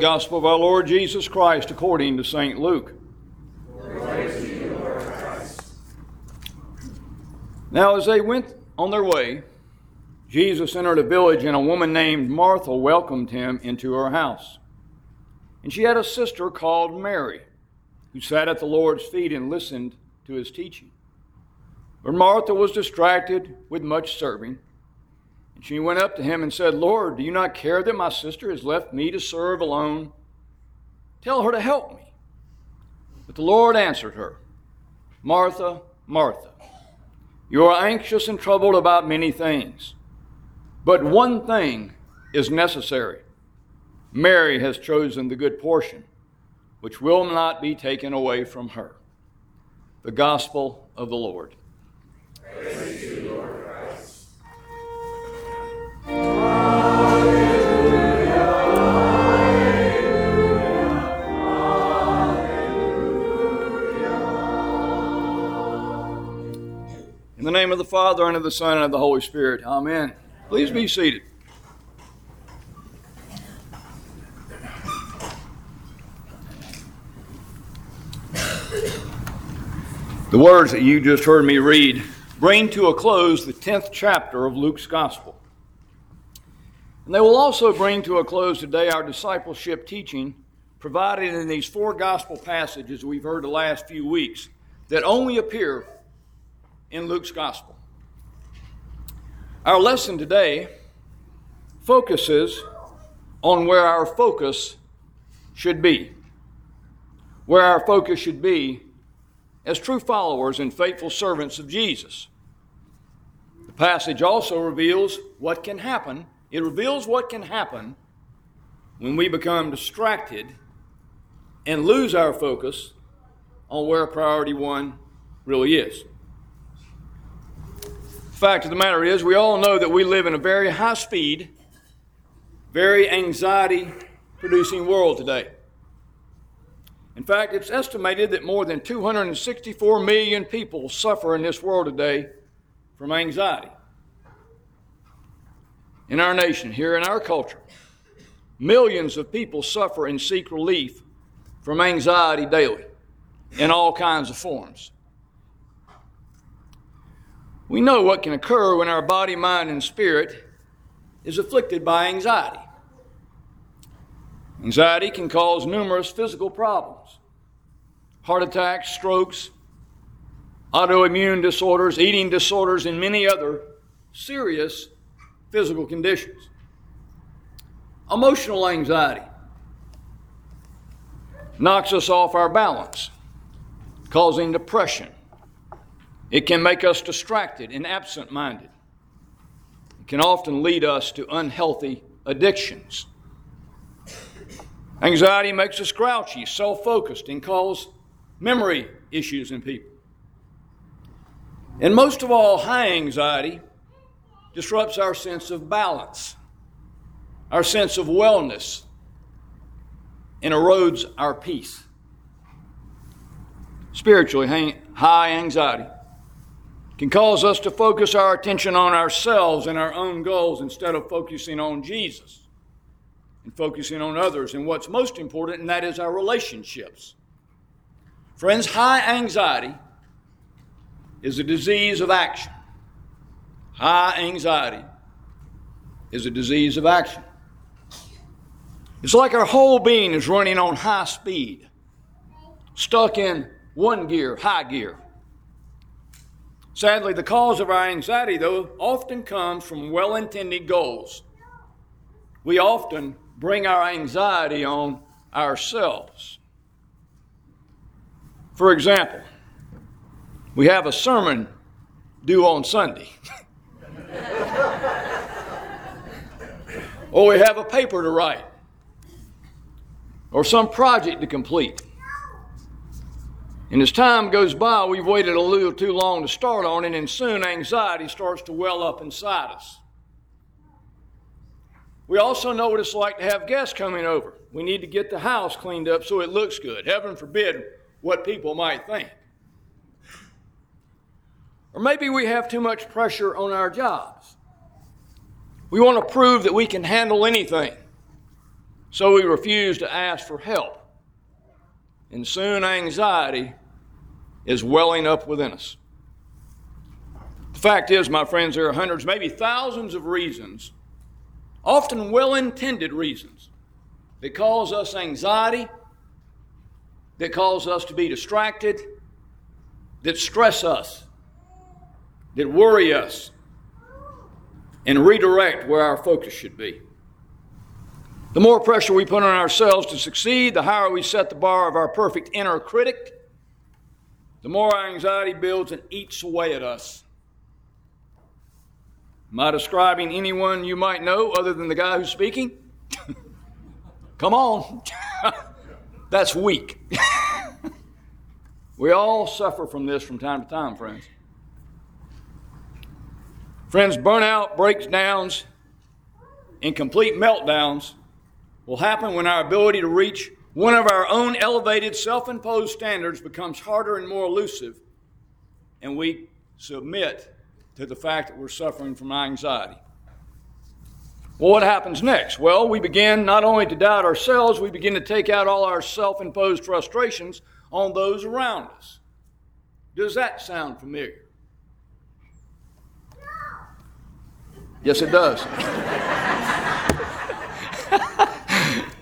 Gospel of our Lord Jesus Christ according to St. Luke. Now, as they went on their way, Jesus entered a village, and a woman named Martha welcomed him into her house. And she had a sister called Mary, who sat at the Lord's feet and listened to his teaching. But Martha was distracted with much serving. She went up to him and said, Lord, do you not care that my sister has left me to serve alone? Tell her to help me. But the Lord answered her, Martha, Martha, you are anxious and troubled about many things, but one thing is necessary. Mary has chosen the good portion, which will not be taken away from her. The Gospel of the Lord. Praise In the name of the Father, and of the Son, and of the Holy Spirit. Amen. Please be seated. The words that you just heard me read bring to a close the 10th chapter of Luke's Gospel. And they will also bring to a close today our discipleship teaching provided in these four gospel passages we've heard the last few weeks that only appear in Luke's Gospel. Our lesson today focuses on where our focus should be. Where our focus should be as true followers and faithful servants of Jesus. The passage also reveals what can happen. It reveals what can happen when we become distracted and lose our focus on where priority one really is. Fact of the matter is, we all know that we live in a very high speed, very anxiety producing world today. In fact, it's estimated that more than 264 million people suffer in this world today from anxiety. In our nation, here in our culture, millions of people suffer and seek relief from anxiety daily in all kinds of forms. We know what can occur when our body, mind, and spirit is afflicted by anxiety. Anxiety can cause numerous physical problems heart attacks, strokes, autoimmune disorders, eating disorders, and many other serious physical conditions. Emotional anxiety knocks us off our balance, causing depression. It can make us distracted and absent minded. It can often lead us to unhealthy addictions. Anxiety makes us grouchy, self focused, and cause memory issues in people. And most of all, high anxiety disrupts our sense of balance, our sense of wellness, and erodes our peace. Spiritually, high anxiety can cause us to focus our attention on ourselves and our own goals instead of focusing on Jesus and focusing on others and what's most important, and that is our relationships. Friends, high anxiety is a disease of action. High anxiety is a disease of action. It's like our whole being is running on high speed, stuck in one gear, high gear. Sadly, the cause of our anxiety, though, often comes from well intended goals. We often bring our anxiety on ourselves. For example, we have a sermon due on Sunday. or we have a paper to write. Or some project to complete. And as time goes by, we've waited a little too long to start on it, and soon anxiety starts to well up inside us. We also know what it's like to have guests coming over. We need to get the house cleaned up so it looks good. Heaven forbid what people might think. Or maybe we have too much pressure on our jobs. We want to prove that we can handle anything. So we refuse to ask for help. And soon anxiety is welling up within us. The fact is, my friends, there are hundreds, maybe thousands of reasons, often well intended reasons, that cause us anxiety, that cause us to be distracted, that stress us, that worry us, and redirect where our focus should be. The more pressure we put on ourselves to succeed, the higher we set the bar of our perfect inner critic, the more our anxiety builds and eats away at us. Am I describing anyone you might know other than the guy who's speaking? Come on. That's weak. we all suffer from this from time to time, friends. Friends, burnout, breakdowns, and complete meltdowns will happen when our ability to reach one of our own elevated self imposed standards becomes harder and more elusive, and we submit to the fact that we're suffering from anxiety. Well, what happens next? Well, we begin not only to doubt ourselves, we begin to take out all our self imposed frustrations on those around us. Does that sound familiar? Yes, it does.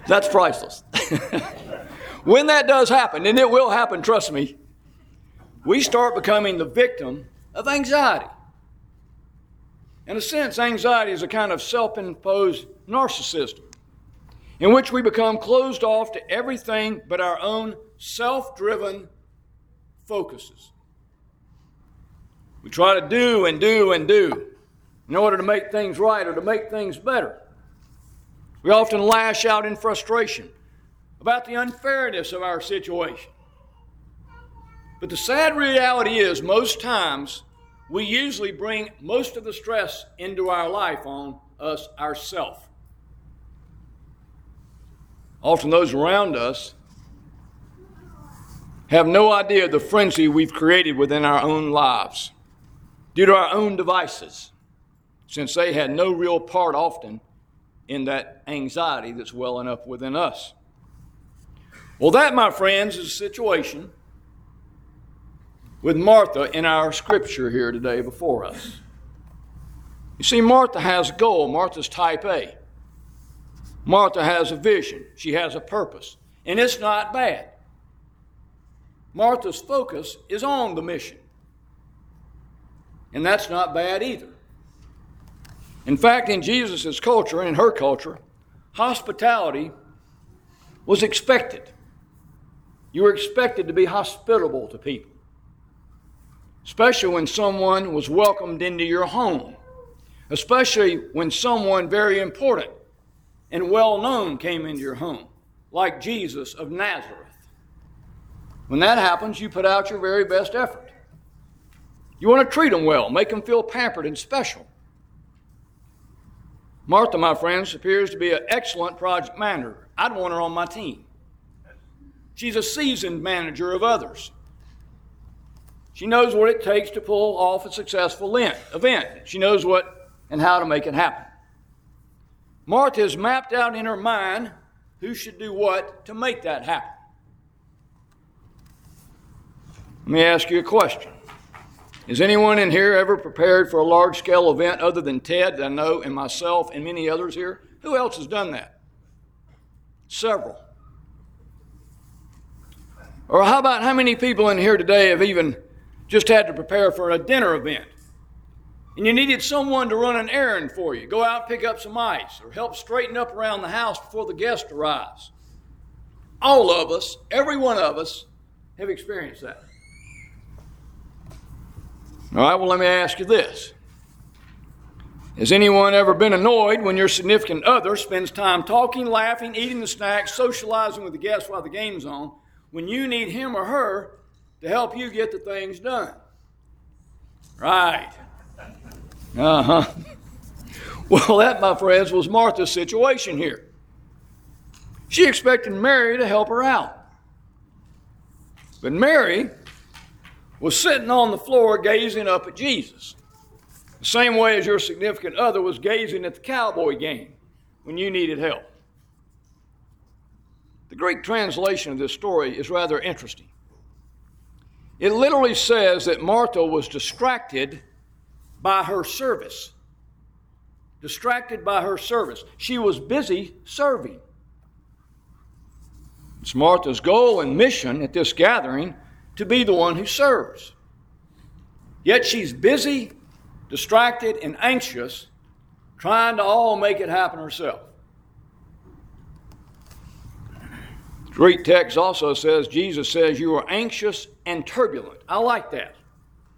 That's priceless. when that does happen, and it will happen, trust me, we start becoming the victim of anxiety. In a sense, anxiety is a kind of self imposed narcissism in which we become closed off to everything but our own self driven focuses. We try to do and do and do in order to make things right or to make things better. We often lash out in frustration about the unfairness of our situation. But the sad reality is, most times, we usually bring most of the stress into our life on us ourselves. Often, those around us have no idea the frenzy we've created within our own lives due to our own devices, since they had no real part often in that anxiety that's welling up within us. Well, that, my friends, is a situation with Martha in our scripture here today before us. You see, Martha has a goal. Martha's type A. Martha has a vision. She has a purpose. And it's not bad. Martha's focus is on the mission. And that's not bad either. In fact, in Jesus' culture and in her culture, hospitality was expected. You were expected to be hospitable to people, especially when someone was welcomed into your home, especially when someone very important and well known came into your home, like Jesus of Nazareth. When that happens, you put out your very best effort. You want to treat them well, make them feel pampered and special. Martha, my friends, appears to be an excellent project manager. I'd want her on my team. She's a seasoned manager of others. She knows what it takes to pull off a successful event. She knows what and how to make it happen. Martha has mapped out in her mind who should do what to make that happen. Let me ask you a question. Is anyone in here ever prepared for a large scale event other than Ted, I know, and myself, and many others here? Who else has done that? Several. Or how about how many people in here today have even just had to prepare for a dinner event? And you needed someone to run an errand for you, go out and pick up some ice, or help straighten up around the house before the guest arrives. All of us, every one of us, have experienced that. All right, well, let me ask you this. Has anyone ever been annoyed when your significant other spends time talking, laughing, eating the snacks, socializing with the guests while the game's on, when you need him or her to help you get the things done? Right. Uh huh. Well, that, my friends, was Martha's situation here. She expected Mary to help her out. But Mary was sitting on the floor gazing up at Jesus. The same way as your significant other was gazing at the cowboy game when you needed help. Greek translation of this story is rather interesting. It literally says that Martha was distracted by her service. Distracted by her service. She was busy serving. It's Martha's goal and mission at this gathering to be the one who serves. Yet she's busy, distracted, and anxious, trying to all make it happen herself. Greek text also says, Jesus says, You are anxious and turbulent. I like that.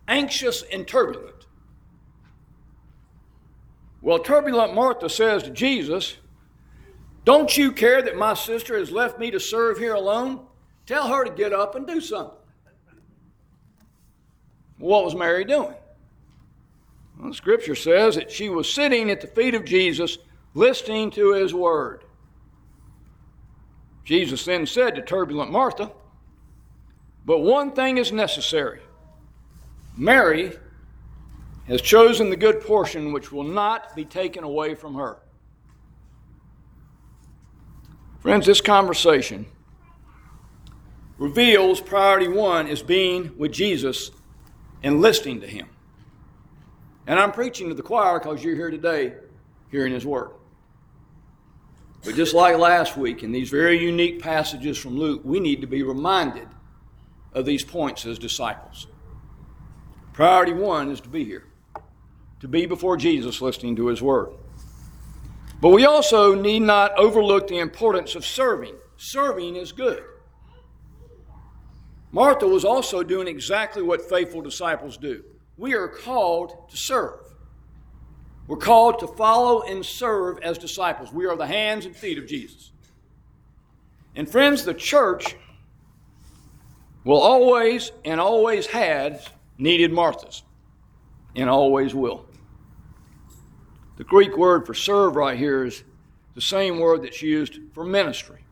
Anxious and turbulent. Well, turbulent Martha says to Jesus, Don't you care that my sister has left me to serve here alone? Tell her to get up and do something. What was Mary doing? Well, Scripture says that she was sitting at the feet of Jesus, listening to his word. Jesus then said to turbulent Martha, But one thing is necessary. Mary has chosen the good portion which will not be taken away from her. Friends, this conversation reveals priority one is being with Jesus and listening to Him. And I'm preaching to the choir because you're here today hearing His Word. But just like last week, in these very unique passages from Luke, we need to be reminded of these points as disciples. Priority one is to be here, to be before Jesus listening to His Word. But we also need not overlook the importance of serving. Serving is good. Martha was also doing exactly what faithful disciples do. We are called to serve. We're called to follow and serve as disciples. We are the hands and feet of Jesus. And friends, the church will always and always has needed Marthas and always will. The Greek word for serve right here is the same word that's used for ministry.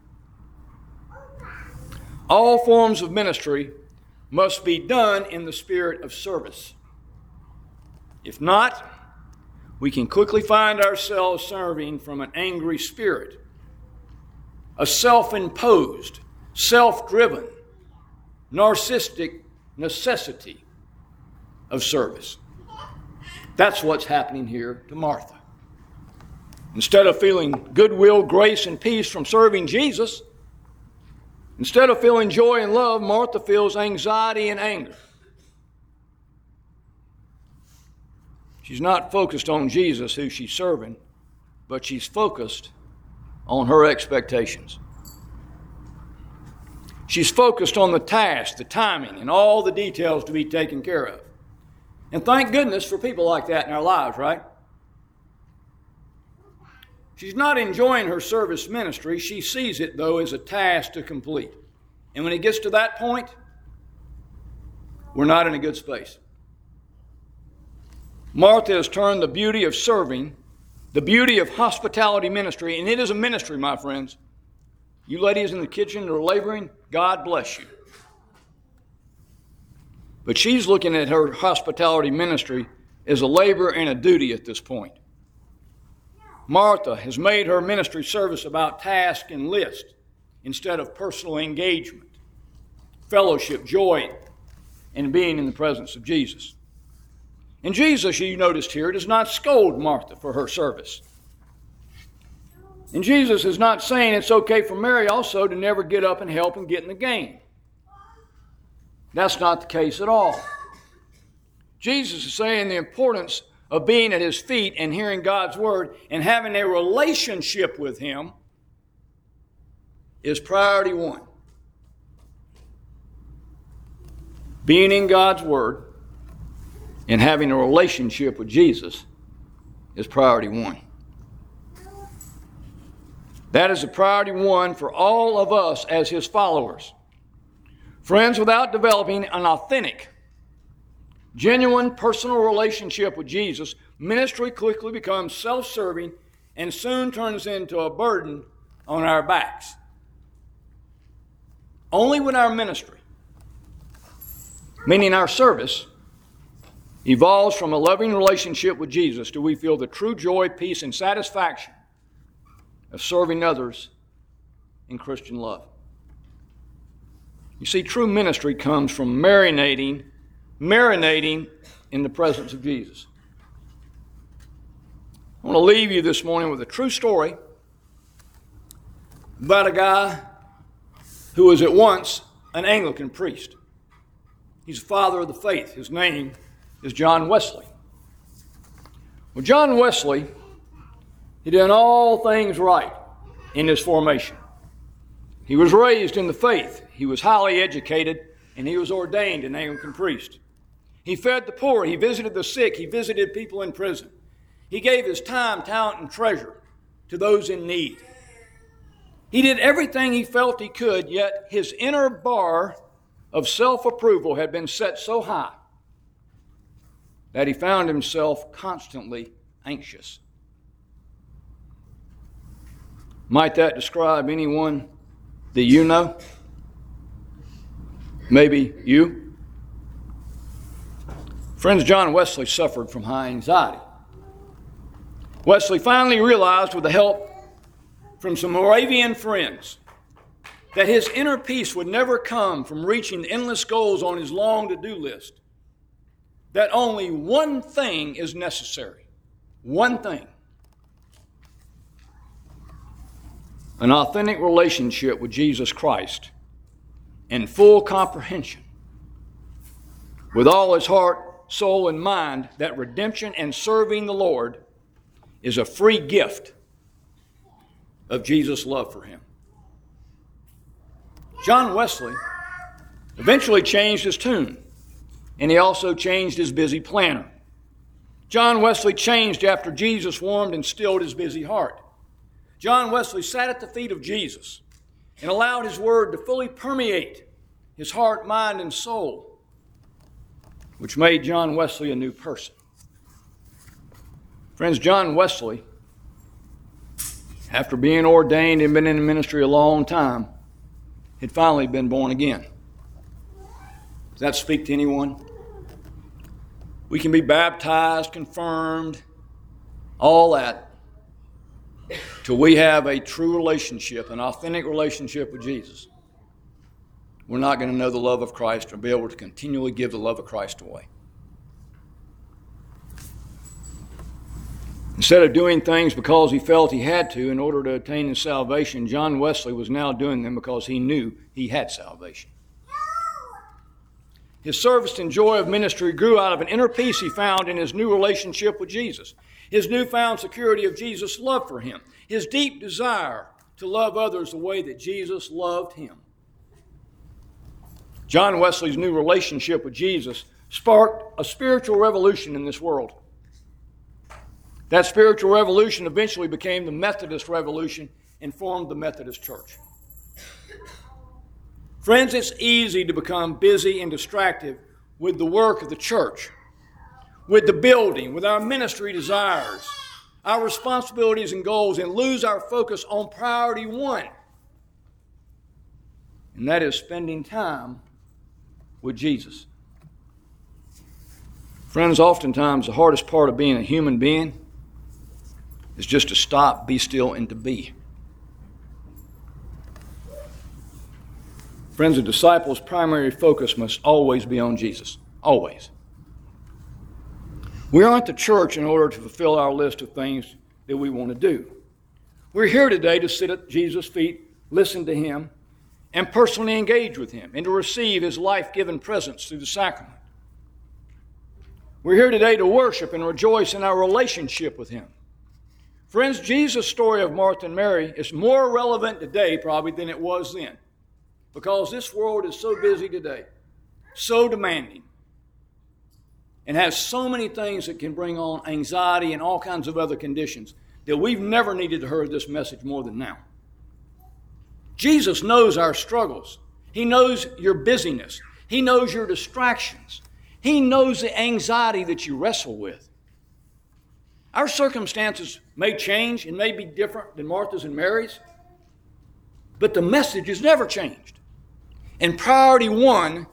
All forms of ministry must be done in the spirit of service. If not, we can quickly find ourselves serving from an angry spirit, a self imposed, self driven, narcissistic necessity of service. That's what's happening here to Martha. Instead of feeling goodwill, grace, and peace from serving Jesus, Instead of feeling joy and love, Martha feels anxiety and anger. She's not focused on Jesus, who she's serving, but she's focused on her expectations. She's focused on the task, the timing, and all the details to be taken care of. And thank goodness for people like that in our lives, right? She's not enjoying her service ministry. She sees it, though, as a task to complete. And when it gets to that point, we're not in a good space. Martha has turned the beauty of serving, the beauty of hospitality ministry, and it is a ministry, my friends. You ladies in the kitchen that are laboring, God bless you. But she's looking at her hospitality ministry as a labor and a duty at this point. Martha has made her ministry service about task and list instead of personal engagement, fellowship, joy, and being in the presence of Jesus. And Jesus, you noticed here, does not scold Martha for her service. And Jesus is not saying it's okay for Mary also to never get up and help and get in the game. That's not the case at all. Jesus is saying the importance of being at his feet and hearing God's word and having a relationship with him is priority one. Being in God's word and having a relationship with Jesus is priority one. That is a priority one for all of us as his followers. Friends, without developing an authentic genuine personal relationship with Jesus, ministry quickly becomes self serving and soon turns into a burden on our backs. Only when our ministry, meaning our service, evolves from a loving relationship with Jesus do we feel the true joy, peace, and satisfaction of serving others in Christian love. You see, true ministry comes from marinating, marinating in the presence of Jesus. I want to leave you this morning with a true story about a guy who was at once an Anglican priest. He's a father of the faith. His name is John Wesley. Well, John Wesley, he did all things right in his formation. He was raised in the faith, he was highly educated, and he was ordained an Anglican priest. He fed the poor, he visited the sick, he visited people in prison. He gave his time, talent, and treasure to those in need. He did everything he felt he could, yet his inner bar of self approval had been set so high that he found himself constantly anxious. Might that describe anyone that you know? Maybe you? Friends, John Wesley suffered from high anxiety. Wesley finally realized, with the help from some Moravian friends, that his inner peace would never come from reaching endless goals on his long to do list. That only one thing is necessary. One thing. An authentic relationship with Jesus Christ in full comprehension with all his heart, soul, and mind that redemption and serving the Lord is a free gift of Jesus' love for him. John Wesley eventually changed his tune, and he also changed his busy planner. John Wesley changed after Jesus warmed and stilled his busy heart. John Wesley sat at the feet of Jesus and allowed his word to fully permeate his heart, mind, and soul, which made John Wesley a new person. Friends, John Wesley, after being ordained and been in the ministry a long time, had finally been born again. Does that speak to anyone? We can be baptized, confirmed, all that, till we have a true relationship, an authentic relationship with Jesus. We're not going to know the love of Christ or be able to continually give the love of Christ away. Instead of doing things because he felt he had to in order to attain his salvation, John Wesley was now doing them because he knew he had salvation. His service and joy of ministry grew out of an inner peace he found in his new relationship with Jesus, his newfound security of Jesus' love for him, his deep desire to love others the way that Jesus loved him. John Wesley's new relationship with Jesus sparked a spiritual revolution in this world. That spiritual revolution eventually became the Methodist Revolution and formed the Methodist Church. Friends, it's easy to become busy and distracted with the work of the church, with the building, with our ministry desires, our responsibilities and goals, and lose our focus on priority one. And that is spending time with Jesus. Friends, oftentimes the hardest part of being a human being is just to stop, be still, and to be. Friends, a disciple's primary focus must always be on Jesus. Always. We aren't the church in order to fulfill our list of things that we want to do. We're here today to sit at Jesus' feet, listen to Him, and personally engage with Him, and to receive His life giving presence through the sacrament. We're here today to worship and rejoice in our relationship with Him. Friends, Jesus' story of Martha and Mary is more relevant today, probably, than it was then. Because this world is so busy today, so demanding, and has so many things that can bring on anxiety and all kinds of other conditions that we've never needed to hear this message more than now. Jesus knows our struggles. He knows your busyness. He knows your distractions. He knows the anxiety that you wrestle with. Our circumstances may change and may be different than Martha's and Mary's, but the message has never changed. And priority one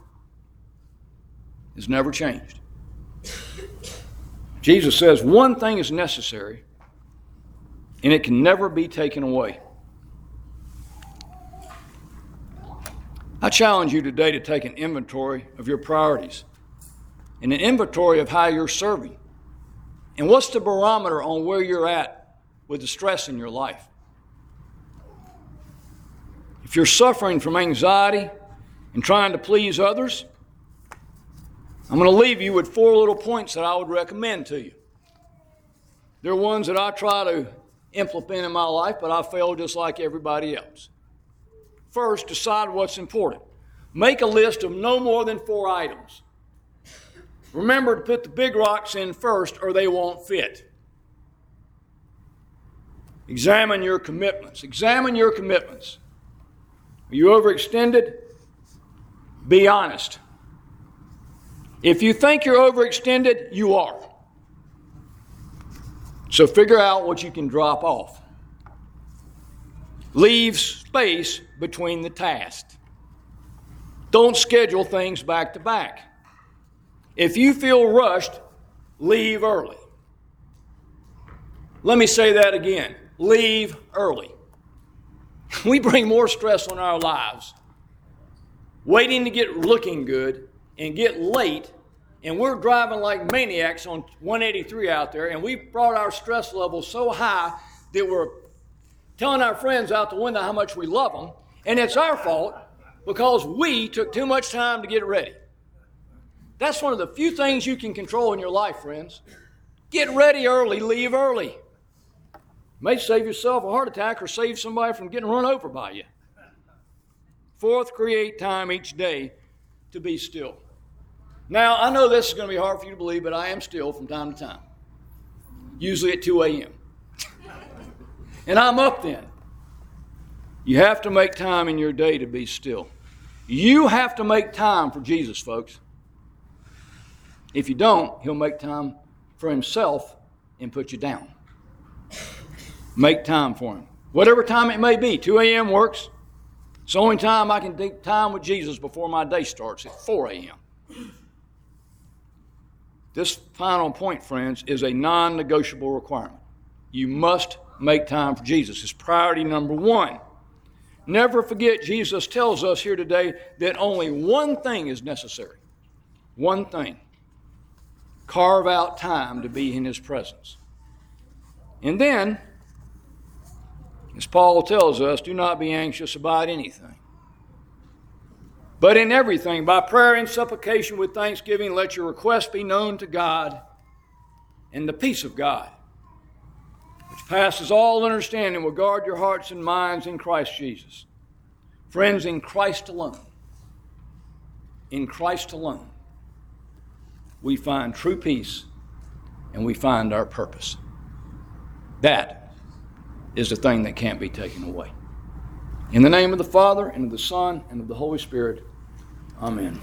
has never changed. Jesus says one thing is necessary, and it can never be taken away. I challenge you today to take an inventory of your priorities and an inventory of how you're serving. And what's the barometer on where you're at with the stress in your life? If you're suffering from anxiety and trying to please others, I'm going to leave you with four little points that I would recommend to you. They're ones that I try to implement in my life, but I fail just like everybody else. First, decide what's important. Make a list of no more than four items. Remember to put the big rocks in first, or they won't fit. Examine your commitments. Examine your commitments. Are you overextended? Be honest. If you think you're overextended, you are. So figure out what you can drop off. Leave space between the tasks. Don't schedule things back to back. If you feel rushed, leave early. Let me say that again leave early. We bring more stress on our lives waiting to get looking good and get late, and we're driving like maniacs on 183 out there, and we brought our stress level so high that we're telling our friends out the window how much we love them, and it's our fault because we took too much time to get ready. That's one of the few things you can control in your life, friends. Get ready early, leave early. May save yourself a heart attack or save somebody from getting run over by you. Fourth, create time each day to be still. Now, I know this is going to be hard for you to believe, but I am still from time to time, usually at 2 a.m. and I'm up then. You have to make time in your day to be still. You have to make time for Jesus, folks. If you don't, he'll make time for himself and put you down. Make time for him. Whatever time it may be, 2 a.m. works. It's the only time I can take time with Jesus before my day starts at 4 a.m. This final point, friends, is a non negotiable requirement. You must make time for Jesus. It's priority number one. Never forget, Jesus tells us here today that only one thing is necessary. One thing. Carve out time to be in His presence. And then, as Paul tells us, do not be anxious about anything. But in everything, by prayer and supplication with thanksgiving, let your requests be known to God, and the peace of God, which passes all understanding, will guard your hearts and minds in Christ Jesus. Friends, in Christ alone, in Christ alone, we find true peace and we find our purpose. That is the thing that can't be taken away. In the name of the Father, and of the Son, and of the Holy Spirit, Amen.